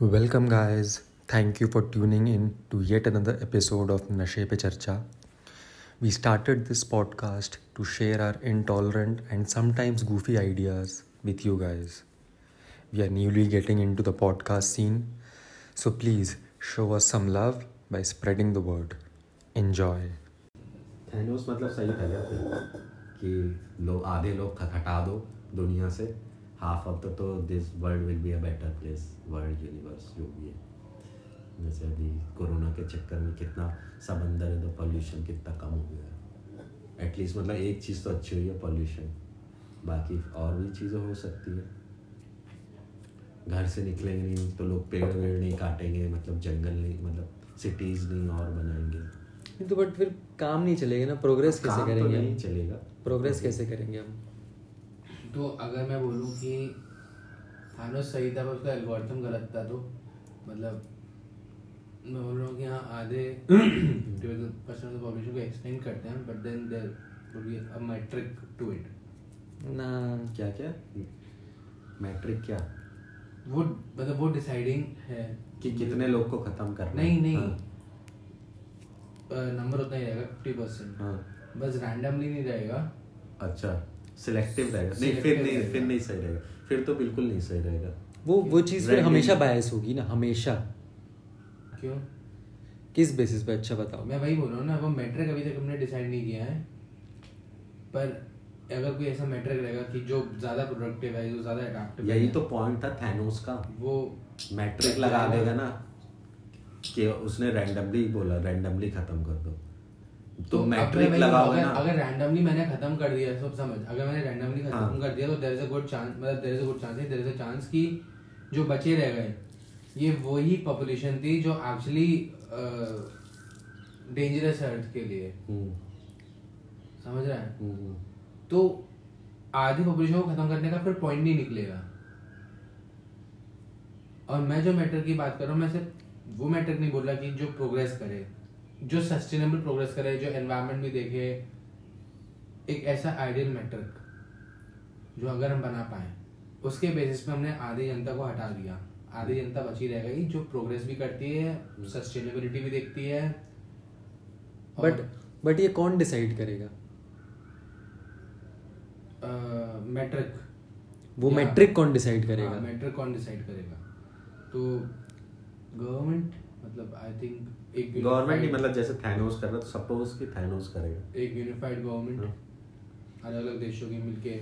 Welcome, guys. Thank you for tuning in to yet another episode of Nashe Pe Charcha. We started this podcast to share our intolerant and sometimes goofy ideas with you guys. We are newly getting into the podcast scene, so please show us some love by spreading the word. Enjoy. Thanos मतलब सही था क्या कि लोग आधे लोग ख- हटा दो दुनिया से हाफ़ ऑफ़ द तो this world will be a better place world universe जो भी है। जैसे अभी कोरोना के चक्कर में कितना समंदर है तो पॉल्यूशन कितना कम हो गया है। एटलीस्ट मतलब एक चीज़ तो अच्छी हुई है पॉल्यूशन बाकी और भी चीज़ें हो सकती है। घर से निकलेंगे नहीं तो लोग पेड़ वेड़ नहीं काटेंगे मतलब जंगल नहीं मतलब सिटीज़ नहीं और बनाएँगे। तो बट फिर काम नहीं चलेगा ना प्रोग्रेस कैसे तो करेंगे नहीं चलेगा। प्रोग्रेस कैसे करेंगे हम? तो अगर मैं बोलूँ कि थानोस सही था पर उसका एल्गोरिथम गलत था तो मतलब मैं बोल रहा हूँ कि हाँ आधे परसेंट ऑफ़ पॉपुलेशन को एक्सटेंड करते हैं but then there would be a metric to it ना क्या क्या? मैट्रिक क्या? वो मतलब वो डिसाइडिंग है कि कितने लोग को खत्म करना? नहीं नहीं। हाँ, नंबर उतना ही रहेगा फिफ्टी परसेंट हाँ, बस रैंडमली नहीं रहेगा। अच्छा। सिलेक्टिव रहेगा। नहीं फिर नहीं फिर नहीं सही रहेगा। फिर तो बिल्कुल नहीं सही रहेगा। वो वो चीज़ फिर हमेशा बायस होगी ना हमेशा। क्यों? किस बेसिस पे? अच्छा बताओ। मैं वही बोल रहा हूँ ना वो मैट्रिक अभी तक हमने डिसाइड नहीं किया है। पर अगर कोई ऐसा मैट्रिक रहेगा कि जो ज़्यादा प्रोडक्टिव है जो ज़्यादा अडेप्टिव यही तो पॉइंट था थैनोस का। वो मैट्रिक लगा देगा ना कि उसने रैंडमली बोला रैंडमली खत्म कर दो। तो मैट्रिक मैं वही अगर- ना। अगर रैंडमली मैंने खत्म कर दिया सब समझ अगर मैंने रैंडमली खत्म हाँ। कर दिया तो there is a good chance मतलब there is a good chance there is a chance कि जो बचे रह गए ये वही पॉपुलेशन थी जो एक्चुअली डेंजरस अर्थ के लिए। हम्म, समझ रहा है? हम्म, तो आधी पॉपुलेशन को खत्म करने का फिर पॉइंट नहीं निकलेगा। और मैं जो मैटर की बात कर रहा हूँ मैं सिर्फ़ वो मैटर नहीं बोल रहा कि जो प्रोग्रेस करे। जो सस्टेनेबल प्रोग्रेस करे जो एनवायरनमेंट भी देखे एक ऐसा आइडियल मेट्रिक जो अगर हम बना पाए उसके बेसिस पे हमने आधी जनता को हटा दिया। आधी जनता बची रह गई जो प्रोग्रेस भी करती है सस्टेनेबिलिटी भी देखती है बट बट ये कौन डिसाइड करेगा? मैट्रिक uh, वो मैट्रिक कौन डिसाइड करेगा? हाँ, मैट्रिक कौन डिसाइड करेगा? तो गवर्नमेंट मतलब आई थिंक एक गवर्नमेंट ही मतलब जैसे थैनोस कर रहा तो सपोज़ कि थैनोस करेगा। एक यूनिफाइड गवर्नमेंट हाँ। अलग अलग देशों की मिलके।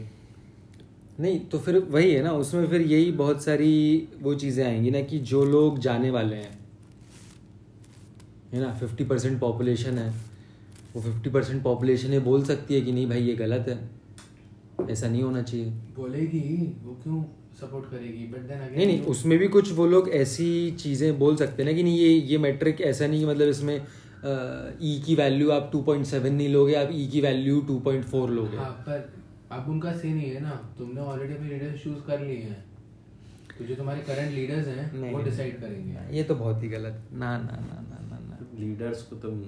नहीं तो फिर वही है ना उसमें फिर यही बहुत सारी वो चीज़ें आएँगी ना कि जो लोग जाने वाले हैं है ना फिफ्टी परसेंट पॉपुलेशन है वो फिफ्टी परसेंट पॉपुलेशन ये बोल सकती है कि नहीं भाई ये गलत है ऐसा नहीं होना चाहिए। बोलेगी वो क्यों? सपोर्ट करेगी बट देन अगेन नहीं नहीं उसमें भी कुछ वो लोग ऐसी चीज़ें बोल सकते हैं ना कि नहीं ये ये मैट्रिक ऐसा नहीं कि मतलब इसमें ई की वैल्यू आप 2.7 नहीं लोगे आप ई की वैल्यू 2.4 लोगे। हाँ पर अब उनका से नहीं है ना तुमने ऑलरेडी अपने लीडर्स चूज़ कर लिए हैं। तो जो तुम्हारे करंट लीडर्स हैं वो डिसाइड करेंगे। ये तो बहुत ही गलत ना ना ना ना ना ना लीडर्स को तुम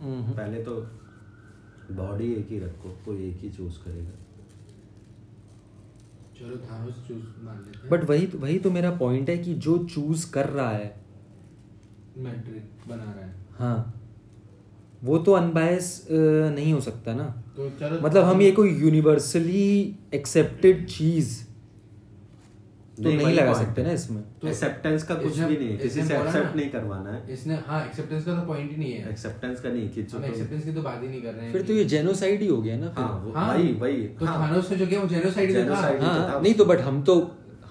हम्म। पहले तो बॉडी एक ही रखो कोई एक ही चूज़ करेगा। चलो थानोस चूज़ मान लेते हैं। बट वही वही तो मेरा पॉइंट है कि जो चूज़ कर रहा है। मैट्रिक बना रहा है। हाँ। वो तो अनबायस नहीं हो सकता ना। तो चलो मतलब हम ये कोई यूनिवर्सली एक्सेप्टेड चीज़ तो नहीं, लगा सकते ना इसमें। तो एक्सेप्टेंस का कुछ भी नहीं है। किसी से एक्सेप्ट नहीं करवाना है। इसने हाँ एक्सेप्टेंस का तो पॉइंट ही नहीं है। एक्सेप्टेंस का नहीं कि हम एक्सेप्टेंस की तो बात ही नहीं कर रहे हैं फिर तो ये जेनोसाइड ही हो गया ना फिर। हाँ हाँ, वही वही तो हाँ, थानोस ने जो किया वो जेनोसाइड ही था। ही तो हाँ नहीं तो बट हम तो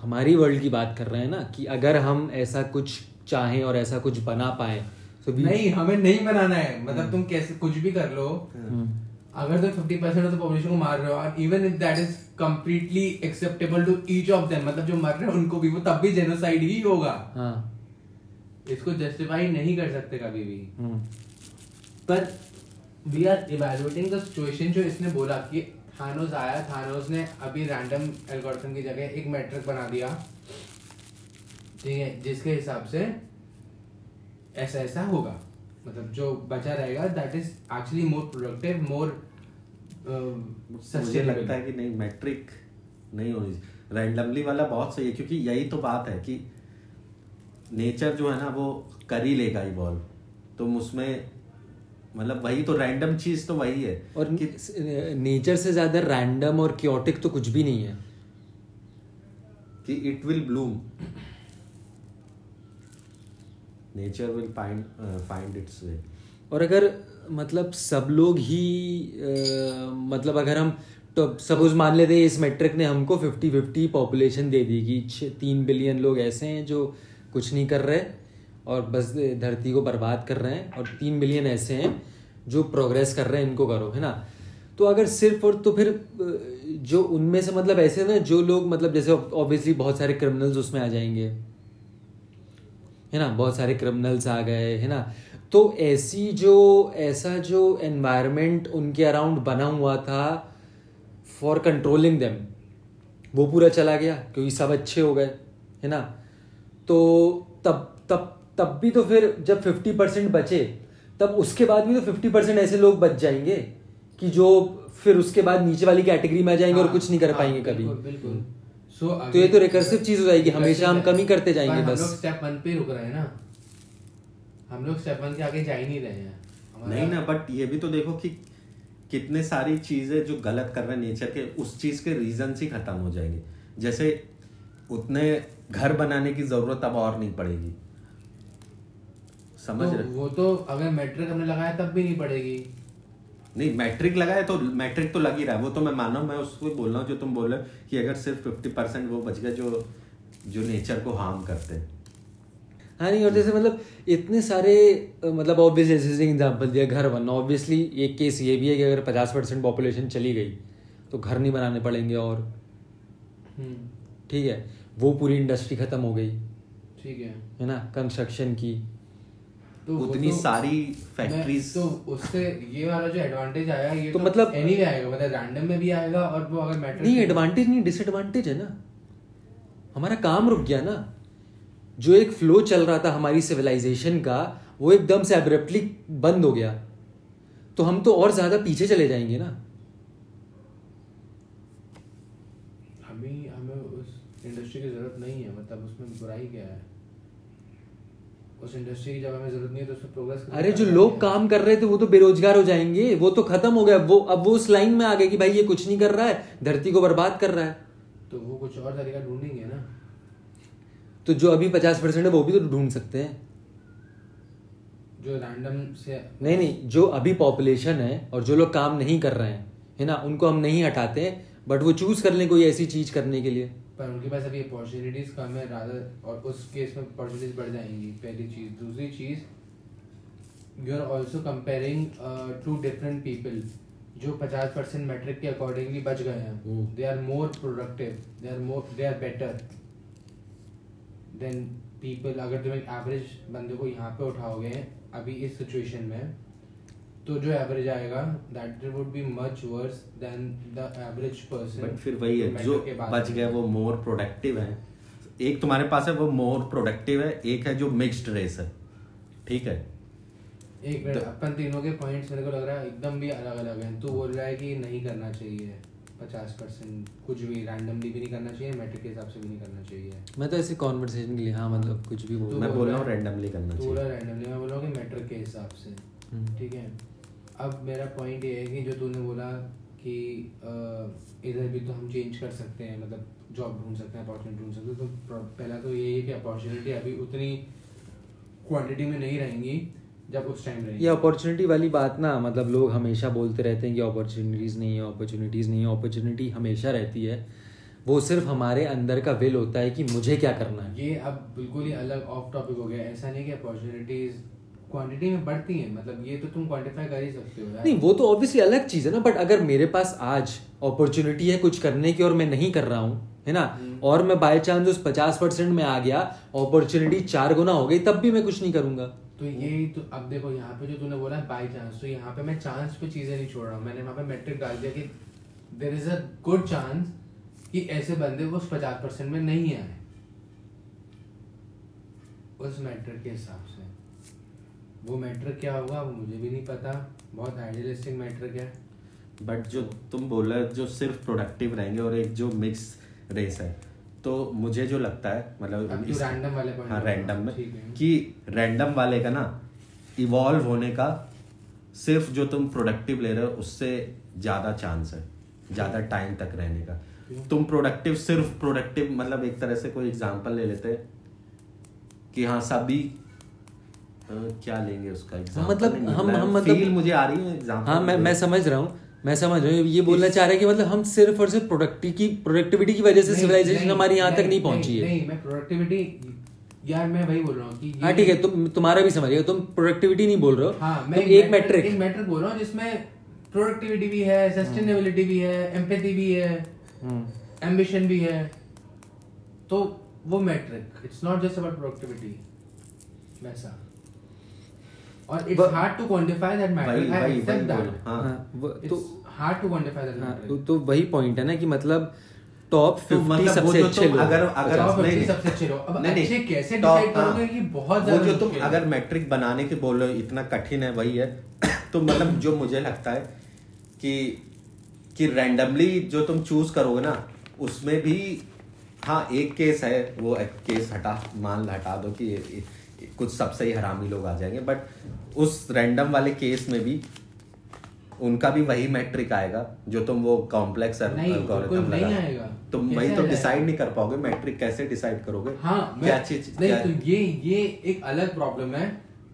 हमारी वर्ल्ड की बात कर रहे हैं ना कि अगर हम ऐसा कुछ चाहें और ऐसा कुछ बना पाए तो नहीं हमें नहीं बनाना है। मतलब तुम कैसे कुछ भी कर लो। हम्म, अगर तुम fifty percent of the population को मार रहे हो और even if that is completely acceptable to each of them मतलब जो मर रहे हैं उनको भी वो तब भी जेनोसाइड ही होगा। हाँ। इसको जस्टिफाई नहीं कर सकते कभी भी। हम्म, पर we are evaluating the situation जो इसने बोला कि थानोस आया थानोस ने अभी रैंडम एल्गोरिथम की जगह एक मैट्रिक बना दिया ठीक है जिसके हिसाब से ऐसा ऐसा होगा। मतलब जो बचा रहेगा that is actually more productive more मुझे लगता है कि नहीं मैट्रिक नहीं होनी चाहिए। रैंडमली वाला बहुत सही है क्योंकि यही तो बात है कि नेचर जो है ना वो कर ही लेगा इवॉल्व तुम उसमें मतलब वही तो रैंडम चीज़ तो वही है और कि नेचर से ज़्यादा रैंडम और क्योटिक तो कुछ भी नहीं है। कि it will bloom nature will find find its way. और अगर मतलब सब लोग ही अ, मतलब अगर हम तो सपोज़ मान लेते इस मेट्रिक ने हमको फिफ्टी फिफ्टी पॉपुलेशन दे दी कि तीन बिलियन लोग ऐसे हैं जो कुछ नहीं कर रहे और बस धरती को बर्बाद कर रहे हैं और तीन बिलियन ऐसे हैं जो प्रोग्रेस कर रहे हैं इनको करो है ना? तो अगर सिर्फ़ और तो फिर जो उनमें से मतलब ऐसे ना जो लोग मतलब जैसे ऑब्वियसली बहुत सारे क्रिमिनल्स उसमें आ जाएँगे। है ना बहुत सारे क्रिमिनल्स आ गए है ना। तो ऐसी जो ऐसा जो एनवायरनमेंट उनके अराउंड बना हुआ था फॉर कंट्रोलिंग देम वो पूरा चला गया क्योंकि सब अच्छे हो गए है ना। तो तब तब तब भी तो फिर जब फिफ्टी परसेंट बचे तब उसके बाद भी तो फिफ्टी परसेंट ऐसे लोग बच जाएँगे कि जो फिर उसके बाद नीचे वाली कैटेगरी में आ जाएँगे और हाँ, कुछ नहीं कर हाँ, पाएँगे कभी। बिल्कुल। सो तो ये तो recursive चीज़ हो जाएगी, हमेशा हम कमी करते जाएँगे बस। हम लोग स्टेप वन पे रुक रहे हैं ना। हम लोग स्टेप वन के आगे जा ही नहीं रहे हैं। नहीं ना बट ये भी तो देखो कि कितने सारी चीज़ें जो गलत कर रहे हैं नेचर के उस चीज़ के रीजन ही खत्म हो जाएँगे। जैसे उतने घर बनाने की ज़रूरत अब और नहीं पड़ेगी। समझ तो रहे? वो तो अगर मैट्रिक हमने लगाया तब भी नहीं पड़ेगी। नहीं मैट्रिक लगाए तो मैट्रिक तो लग ही रहा है। वो तो मैं मानो मैं उसको बोल रहा हूँ जो तुम बोल रहे हो कि अगर सिर्फ़ फिफ्टी परसेंट वो बच गए जो जो नेचर को हार्म करते हैं। हाँ नहीं और जैसे मतलब इतने सारे मतलब ऑब्वियस जैसे एग्ज़ाम्पल दिया घर बनना ऑब्वियसली एक केस ये भी है कि अगर पचास परसेंट पॉपुलेशन चली गई तो घर नहीं बनाने पड़ेंगे और। हम्म, ठीक है? वो पूरी इंडस्ट्री खत्म हो गई। ठीक है। है ना? कंस्ट्रक्शन की। तो वो उतनी तो- सारी फैक्ट्रीज तो उससे ये वाला जो एडवांटेज आया ये तो तो, मतलब- एनी आएगा मतलब रैंडम में भी आएगा और वो अगर मैट्रिक नहीं एडवांटेज नहीं डिसएडवांटेज है ना। हमारा काम रुक गया ना। जो एक फ्लो चल रहा था हमारी सिविलाइजेशन का वो एकदम से एब्रप्टली बंद हो गया। तो हम तो और ज़्यादा पीछे चले जाएँगे ना। अभी हमें उस इंडस्ट्री की ज़रूरत नहीं है मतलब उसमें बुराई क्या है? उस इंडस्ट्री की जब हमें ज़रूरत नहीं है तो उसमें प्रोग्रेस अरे जो लोग काम कर रहे थे वो तो बेरोजगार हो जाएँगे वो तो खत्म हो गया वो अब वो उस लाइन में आ गए कि भाई ये कुछ नहीं कर रहा है धरती को बर्बाद कर रहा है। तो वो कुछ और तरीका ढूंढेंगे ना। तो जो अभी पचास परसेंट है वो भी तो ढूंढ सकते हैं। जो रैंडम से नहीं नहीं जो अभी पॉपुलेशन है और जो लोग काम नहीं कर रहे हैं है ना उनको हम नहीं हटाते बट वो चूज़ कर लें कोई ऐसी चीज़ करने के लिए। पर उनके पास अभी अपॉर्चुनिटीज़ कम है रादर और उस केस में अपॉर्चुनिटीज़ बढ़ जाएँगी पहली चीज़। दूसरी चीज़ you are also comparing two different people जो 50 परसेंट मैट्रिक के अकॉर्डिंगली बच गए हैं। They are more productive they are more they are better than people अगर तुम एक एवरेज बंदे को यहाँ पे उठाओगे अभी इस सिचुएशन में तो जो एवरेज आएगा that would be much worse than the average person but फिर वही है जो बच गए वो मोर प्रोडक्टिव है। एक तुम्हारे पास है वो मोर प्रोडक्टिव है एक है जो मिक्स्ड रेस है। ठीक है? एक मिनट तो- अपन तीनों के पॉइंट्स मेरे को लग रहा है एकदम भी अलग अलग हैं। तू बोल रहा है कि नहीं करना चाहिए पचास परसेंट कुछ भी रैंडमली भी नहीं करना चाहिए मैट्रिक के हिसाब से भी नहीं करना चाहिए। मैं तो ऐसे कॉन्वर्सेशन के लिए हाँ मतलब कुछ भी बोल मैं बोल रहा हूँ randomly करना चाहिए। है रैंडमली मैं बोल रहा हूँ कि मैट्रिक के हिसाब से। हम्म। ठीक है? अब मेरा पॉइंट ये है कि जो तूने बोला कि इधर भी तो हम चेंज कर सकते हैं मतलब जॉब ढूंढ सकते हैं अपॉर्चुनिटी ढूंढ सकते हैं तो पहला तो यही है कि अपॉर्चुनिटी अभी उतनी क्वांटिटी में नहीं रहेंगी जब उस टाइम रहेंगी। ये अपॉर्चुनिटी वाली बात ना मतलब लोग हमेशा बोलते रहते हैं कि अपॉर्चुनिटीज़ नहीं है अपॉर्चुनिटीज़ नहीं है अपॉर्चुनिटी हमेशा रहती है। वो सिर्फ़ हमारे अंदर का विल होता है कि मुझे क्या करना है। ये अब बिल्कुल ही अलग ऑफ़ टॉपिक हो गया। ऐसा नहीं कि अपॉर्चुनिटीज़ क्वांटिटी में बढ़ती हैं मतलब ये तो तुम क्वांटिफाई कर ही सकते हो यार नहीं वो तो ऑब्वियसली अलग चीज़ है ना बट अगर मेरे पास आज अपॉर्चुनिटी है कुछ करने की और मैं नहीं कर रहा हूँ है ना? हम्म। और मैं बाय चांस उस पचास परसेंट में आ गया अपॉर्चुनिटी चार गुना हो गई तब भी मैं कुछ नहीं करूँगा। तो ये तो अब देखो यहाँ पे जो तूने बोला बाई चांस तो यहाँ पे मैं चांस पे चीज़ें नहीं छोड़ रहा हूँ। मैंने वहाँ पे मैट्रिक डाल दिया कि there is a good chance कि ऐसे बंदे वो उस पचास परसेंट में नहीं आए उस मैट्रिक के हिसाब से। वो मैटर क्या होगा वो मुझे भी नहीं पता। बहुत आइडियलिस्टिक मैट्रिक है बट जो तुम बोल रहे हो जो सिर्फ़ प्रोडक्टिव रहेंगे और एक जो मिक्स रेस है तो मुझे जो लगता है मतलब इस- random वाले हाँ रैंडम में कि रैंडम वाले का ना इवॉल्व होने का सिर्फ़ जो तुम प्रोडक्टिव ले रहे हो उससे ज़्यादा चांस है ज़्यादा टाइम तक रहने का। तुम प्रोडक्टिव सिर्फ़ प्रोडक्टिव मतलब एक तरह से कोई एग्जांपल ले लेते कि हाँ सभी क्या लेंगे उसका example? मतलब हम- हम मतलब- Feel मुझे आ रही है एग्जांपल हाँ मैं मैं समझ रहा हूँ मैं समझ रहा हूँ। ये बोलना चाह रहा है कि मतलब हम सिर्फ़ और सिर्फ़ प्रोडक्टिव की प्रोडक्टिविटी की वजह से सिविलाइजेशन हमारी यहाँ तक नहीं पहुँची है। नहीं मैं प्रोडक्टिविटी यार मैं वही बोल रहा हूँ कि हाँ ठीक है तुम तुम्हारा भी समझिएगा तुम प्रोडक्टिविटी नहीं बोल रहे हो। हाँ मैं एक मैट्रिक एक मैट्रिक बोल रहा हूँ जिसमें प्रोडक्टिविटी भी है सस्टेनेबिलिटी भी है एम्पैथी भी है हम्म। एम्बिशन भी है। तो वो metric it's not just about productivity वैसा। और it's hard to quantify that वही मैट्रिक आई एक्सेप्ट दैट हाँ। हाँ, तो हार्ड टू क्वांटिफाई दैट हाँ, मैट्रिक तो वही पॉइंट है ना कि मतलब टॉप तो फिफ्टी मतलब वो सबसे जो अच्छे लोग। अगर अगर सबसे अच्छे लोग। अब नहीं, नहीं, अच्छे कैसे top, decide करोगे हाँ, कि बहुत वो ज़्यादा जो तुम अगर मैट्रिक बनाने के बोल रहे हो इतना कठिन है वही है। तो मतलब जो मुझे लगता है कि कि रैंडमली जो तुम चूज़ करोगे ना उसमें भी हाँ एक केस है वो एक केस हटा मान हटा दो कि ये- ये- कुछ सबसे ही हरामी लोग आ जाएँगे। बट उस रैंडम वाले केस में भी उनका भी वही मैट्रिक आएगा जो तुम वो कॉम्प्लेक्स नहीं आएगा। तुम वही तो डिसाइड नहीं कर पाओगे मैट्रिक कैसे डिसाइड करोगे? हाँ क्या चीज़ नहीं क्या- तो ये ये एक अलग प्रॉब्लम है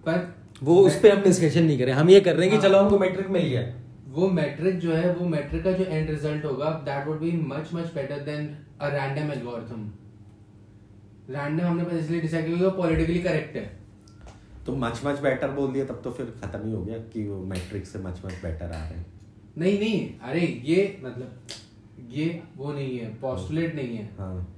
पर वो उस पे हम डिस्कशन नहीं करें। हम ये कर रहे हैं कि हाँ। चलो हमको मैट्रिक मिल गया। वो मैट्रिक जो है वो मैट्रिक का जो एंड रिज़ल्ट होगा that would be much much better than a random algorithm random हमने बस इसलिए डिसाइड किया कि वो पॉलिटिकली करेक्ट है। तो मच मच बेटर बोल दिया तब तो फिर खत्म ही हो गया कि वो मैट्रिक से मच मच बेटर आ रहे हैं। नहीं नहीं अरे ये मतलब ये वो नहीं है पॉस्टुलेट नहीं है। हाँ।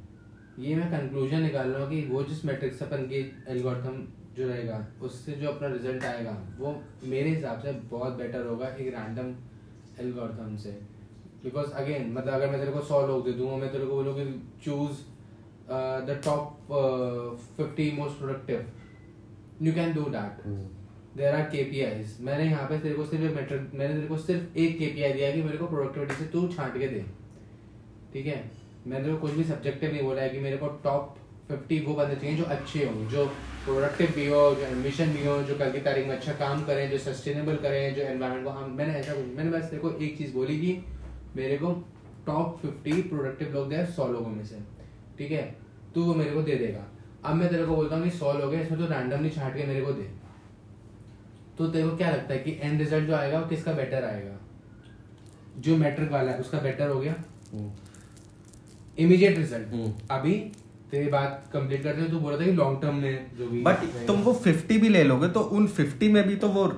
ये मैं कंक्लूजन निकाल रहा हूँ कि वो जिस मैट्रिक से अपन की एल्गोरिथम जो रहेगा उससे जो अपना रिज़ल्ट आएगा वो मेरे हिसाब से बहुत बेटर होगा एक रैंडम एल्गोरिथम से। बिकॉज़ अगेन मतलब अगर मैं तेरे को सौ लोग दे दूँगा मैं तेरे को बोलूँ कि choose the top fifty most productive you can do that there are K P KPIs मैंने यहाँ पे तेरे को सिर्फ़ मेट्रिक मैंने तेरे को सिर्फ़ एक केपीआई दिया कि मेरे को प्रोडक्टिविटी से तू छांट के दे। ठीक है? मैंने तेरे को कुछ भी सब्जेक्टिव नहीं बोला है कि मेरे को टॉप फिफ्टी वो बंदे चाहिए जो अच्छे हों जो प्रोडक्टिव भी हो जो एडमिशन भी हो जो कल की तारीख में अच्छा काम करें जो सस्टेनेबल करें जो एनवायरमेंट को हम मैंने ऐसा कुछ मैंने बस तेरे को एक चीज़ बोली कि मेरे को टॉप फिफ्टी प्रोडक्टिव लोग दे सौ लोगों में से। ठीक है? तू वो मेरे को दे देगा। अब मैं तेरे को बोलता हूँ कि सौ लोग हैं इसमें तो रैंडमली छांट के मेरे को दे। तो तेरे को क्या लगता है कि एंड रिज़ल्ट जो आएगा वो किसका बेटर आएगा? जो मैट्रिक वाला है उसका बेटर हो गया? Immediate result hmm. अभी तेरी बात कंप्लीट करते हैं तू बोल रहा था कि लॉन्ग टर्म में जो भी बट तुम वो फिफ्टी भी ले लोगे तो उन फिफ्टी में भी तो वो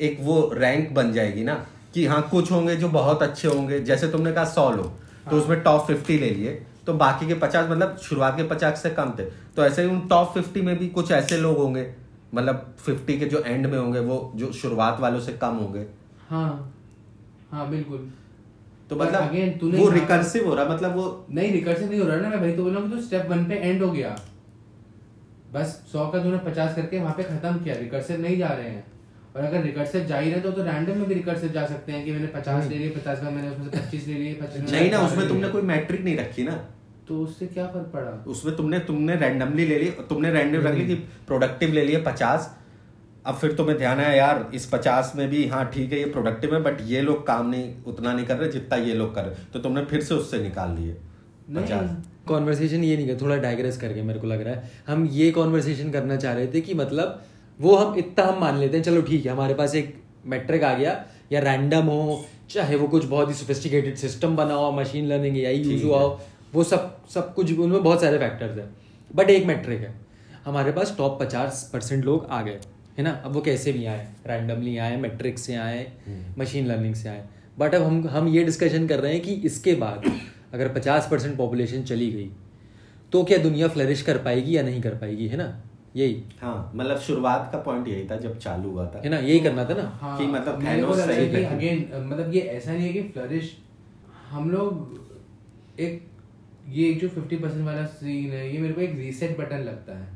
एक वो रैंक बन जाएगी ना? कि हाँ कुछ होंगे जो बहुत अच्छे होंगे जैसे तुमने कहा सौ लोग तो हाँ। उसमें टॉप फिफ्टी ले लिए। तो बाकी के पचास मतलब शुरुआत के पचास से कम थे। तो ऐसे ही उन टॉप फिफ्टी में भी कुछ ऐसे लोग होंगे मतलब फिफ्टी के जो एंड में होंगे वो जो शुरुआत वालों से कम होंगे। हाँ हाँ बिल्कुल। तो मतलब तूने वो रिकर्सिव हो रहा मतलब वो नहीं रिकर्सिव नहीं हो रहा ना मैं भाई तो बोल रहा हूँ स्टेप वन पे एंड हो गया। बस सौ का तूने पचास करके वहाँ पे खत्म किया रिकर्सिव नहीं जा रहे हैं। और अगर रिकर्सिव जा ही रहे तो, तो रैंडम में भी रिकर्सिव जा सकते हैं कि मैंने पचास ले लिए पचास का मैंने उसमें से पच्चीस ले लिए पच्चीस नहीं ना उसमें तुमने कोई मैट्रिक नहीं रखी ना। तो उससे क्या फ़र्क पड़ा? उसमें तुमने तुमने रैंडमली ले ली तुमने रैंडम रख ली कि प्रोडक्टिव ले लिए पचास। अब फिर तुम्हें ध्यान है यार इस पचास में भी हाँ ठीक है ये प्रोडक्टिव है बट ये लोग काम नहीं उतना नहीं कर रहे जितना ये लोग कर रहे। तो तुमने फिर से उससे निकाल लिए पचास। कॉन्वर्सेशन ये नहीं कर थोड़ा डाइग्रेस करके मेरे को लग रहा है। हम ये कॉन्वर्सेशन करना चाह रहे थे कि मतलब वो हम इतना हम मान लेते हैं चलो ठीक है हमारे पास एक मैट्रिक आ गया या रैंडम हो चाहे वो कुछ बहुत ही सोफिस्टिकेटेड सिस्टम बना हो मशीन लर्निंग या यूज़ हुआ है। वो सब सब कुछ उनमें बहुत सारे फैक्टर्स हैं। बट एक मैट्रिक है। हमारे पास टॉप पचास परसेंट लोग आ गए है ना? अब वो कैसे भी आए रैंडमली आए मैट्रिक से आए मशीन लर्निंग से आए। बट अब हम हम ये डिस्कशन कर रहे हैं कि इसके बाद अगर पचास परसेंट पॉपुलेशन चली गई तो क्या दुनिया फ्लरिश कर पाएगी या नहीं कर पाएगी है ना? यही। हाँ मतलब शुरुआत का पॉइंट यही था जब चालू हुआ था। है ना? यही करना था ना? हाँ, कि मतलब अगेन मतलब ये ऐसा नहीं है कि फ्लरिश हम लोग एक ये जो 50 परसेंट वाला सीन है ये मेरे को एक रीसेट बटन लगता है।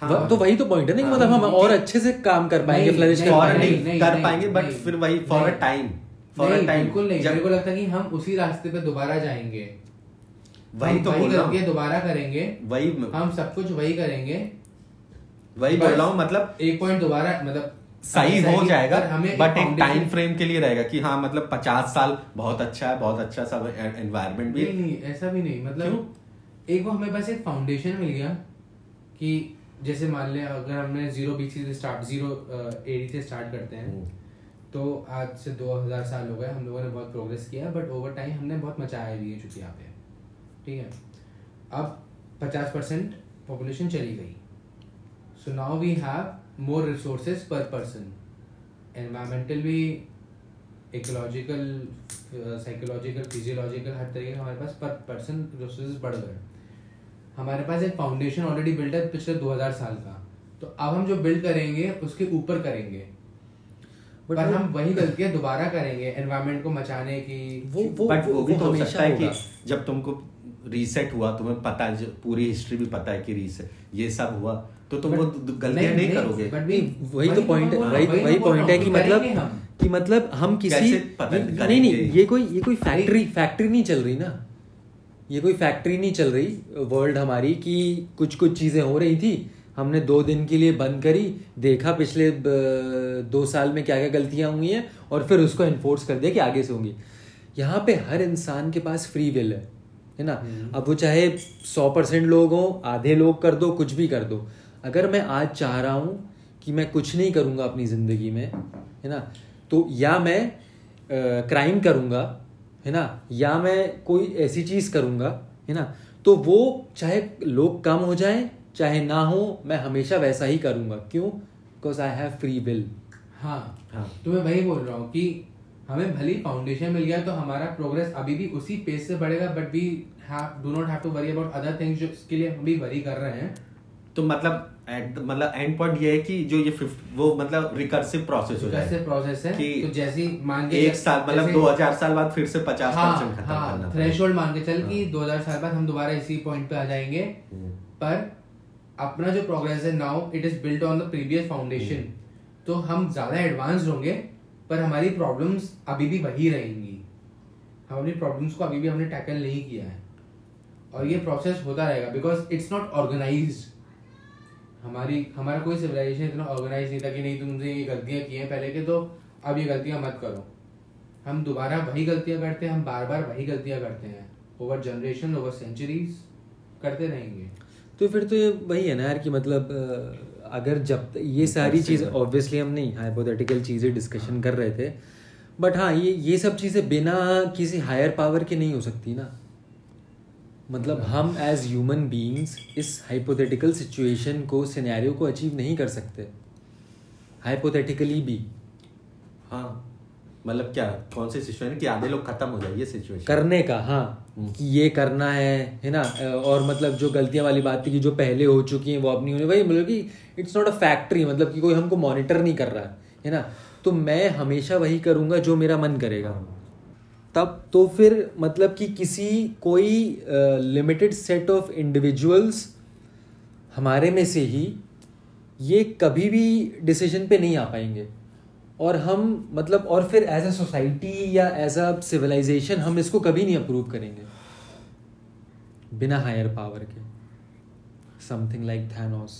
हाँ। तो वही तो पॉइंट है ना कि हाँ, मतलब हम और अच्छे से काम कर पाएँगे नहीं, फ्लरिश नहीं, कर पाएँगे। नहीं, नहीं कर पाएँगे बट फिर वही for a time for a time बिल्कुल नहीं। मेरे को लगता है कि हम उसी रास्ते पे दोबारा जाएँगे। वही तो बोल रहा हूँ। दोबारा करेंगे। वही हम सब कुछ वही करेंगे। वही बोल रहा हूँ मतलब एक पॉइंट दोबारा मतलब सही हो जाएगा बट एक टाइम फ्रेम के लिए रहेगा कि हाँ मतलब पचास साल बहुत अच्छा है बहुत अच्छा सब एनवायरमेंट भी। नहीं नहीं ऐसा भी नहीं मतलब एक वो हमें बस एक फाउंडेशन मिल गया कि जैसे मान लिया अगर हमने ज़ीरो बीसी से स्टार्ट ज़ीरो एडी से स्टार्ट करते हैं हम्म। तो आज से दो हज़ार साल हो गए हम लोगों ने बहुत प्रोग्रेस किया बट ओवर टाइम हमने बहुत मचाया भी है चुकी यहाँ पे। ठीक है? अब पचास परसेंट पॉपुलेशन चली गई। So now we have more resources per person environmental भी इकोलॉजिकल साइकोलॉजिकल फिजियोलॉजिकल हर तरीके का हमारे पास पर पर्सन रिसोर्सेज बढ़ गए हमारे पास एक फाउंडेशन ऑलरेडी बिल्ड है पिछले 2000 साल का। तो अब हम जो बिल्ड करेंगे उसके ऊपर करेंगे। But पर वो- हम वही गलतियाँ दोबारा करेंगे एनवायरमेंट को मचाने की। वो वो बट वो भी तो हो हमेशा सकता है कि। जब तुमको रीसेट हुआ तुम्हें पता है पूरी हिस्ट्री भी पता है कि रीसेट ये सब हुआ। तो तुम वो गलतियाँ नहीं करोगे। वही तो पॉइंट बोल वही वही पॉइंट है कि मतलब कि मतलब हम किसी? नहीं नहीं ये कोई ये कोई फैक्ट्री फैक्ट्री नहीं चल रही ना। ये कोई फैक्ट्री नहीं चल रही वर्ल्ड हमारी कि कुछ कुछ चीज़ें हो रही थी हमने दो दिन के लिए बंद करी देखा पिछले दो साल में क्या क्या गलतियाँ हुई हैं और फिर उसको इन्फोर्स कर दिया कि आगे से होंगी। यहाँ पे हर इंसान के पास फ्री विल है। है ना? अब वो चाहे सौ परसेंट लोग हों आधे लोग कर दो कुछ भी कर दो। अगर मैं आज चाह रहा हूँ कि मैं कुछ नहीं करूँगा अपनी ज़िंदगी में है ना? तो या मैं क्राइम करूँगा है ना? या मैं कोई ऐसी चीज़ करूँगा है ना? तो वो चाहे लोग कम हो जाएँ चाहे ना हो मैं हमेशा वैसा ही करूँगा। क्यों? Because I have free will हाँ। हाँ। तो मैं वही बोल रहा हूँ कि हमें भली फाउंडेशन मिल गया तो हमारा प्रोग्रेस अभी भी उसी पेज से बढ़ेगा but we do not have to worry about other things जो इसके लिए हम भी वरी कर रहे हैं तो मतलब मतलब एंड पॉइंट ये है कि जो ये वो मतलब रिकर्सिव प्रोसेस हो कैसे जाए प्रोसेस है कि तो जैसे मान के एक साल मतलब दो हज़ार साल बाद फिर से पचास हाँ परसेंट खत्म करना हाँ पड़ेगा। थ्रेशोल्ड मान के चल कि हाँ। 2000 साल बाद हम दोबारा इसी पॉइंट पे आ जाएँगे हम्म। पर अपना जो प्रोग्रेस है now it is built on the previous foundation तो हम ज़्यादा एडवांस होंगे पर हमारी प्रॉब्लम्स अभी भी वही रहेंगी। हम अपनी प्रॉब्लम्स को अभी भी हमने टैकल नहीं किया है। और ये प्रोसेस होता रहेगा बिकॉज़ इट्स नॉट ऑर्गेनाइज हमारी, हमारा कोई सिविलाइजेशन इतना ऑर्गेनाइज नहीं था कि नहीं तुमने ये गलतियाँ की हैं पहले के तो अब ये गलतियाँ मत करो। हम दोबारा वही गलतियाँ करते हैं, हम बार बार वही गलतियाँ करते हैं। ओवर जनरेशन ओवर सेंचुरीज करते रहेंगे। तो फिर तो ये वही है ना यार कि मतलब अगर जब ये सारी चीज़ें ऑब्वियसली हम नहीं हाइपोथेटिकल चीज़ें डिस्कशन कर रहे थे बट हाँ ये ये सब चीज़ें बिना किसी हायर पावर के नहीं हो सकती ना। मतलब हम एज ह्यूमन बीइंग्स इस हाइपोथेटिकल सिचुएशन को सिनेरियो को अचीव नहीं कर सकते। हाइपोथेटिकली भी। हाँ। मतलब क्या कौन सी सिचुएशन कि आधे लोग खत्म हो जाए ये सिचुएशन करने का हाँ। कि ये करना है है ना? और मतलब जो गलतियाँ वाली बात थी कि जो पहले हो चुकी हैं, वो अपनी होने वही मतलब कि इट्स नॉट अ फैक्ट्री मतलब कि कोई हमको मॉनिटर नहीं कर रहा, है है ना? तो मैं हमेशा वही करूँगा जो मेरा मन करेगा। तब तो फिर मतलब कि किसी कोई लिमिटेड सेट ऑफ़ इंडिविजुअल्स हमारे में से ही ये कभी भी डिसीज़न पे नहीं आ पाएँगे। और हम मतलब और फिर एज अ सोसाइटी या एज अ सिविलाइजेशन हम इसको कभी नहीं अप्रूव करेंगे। बिना हायर पावर के। Something like Thanos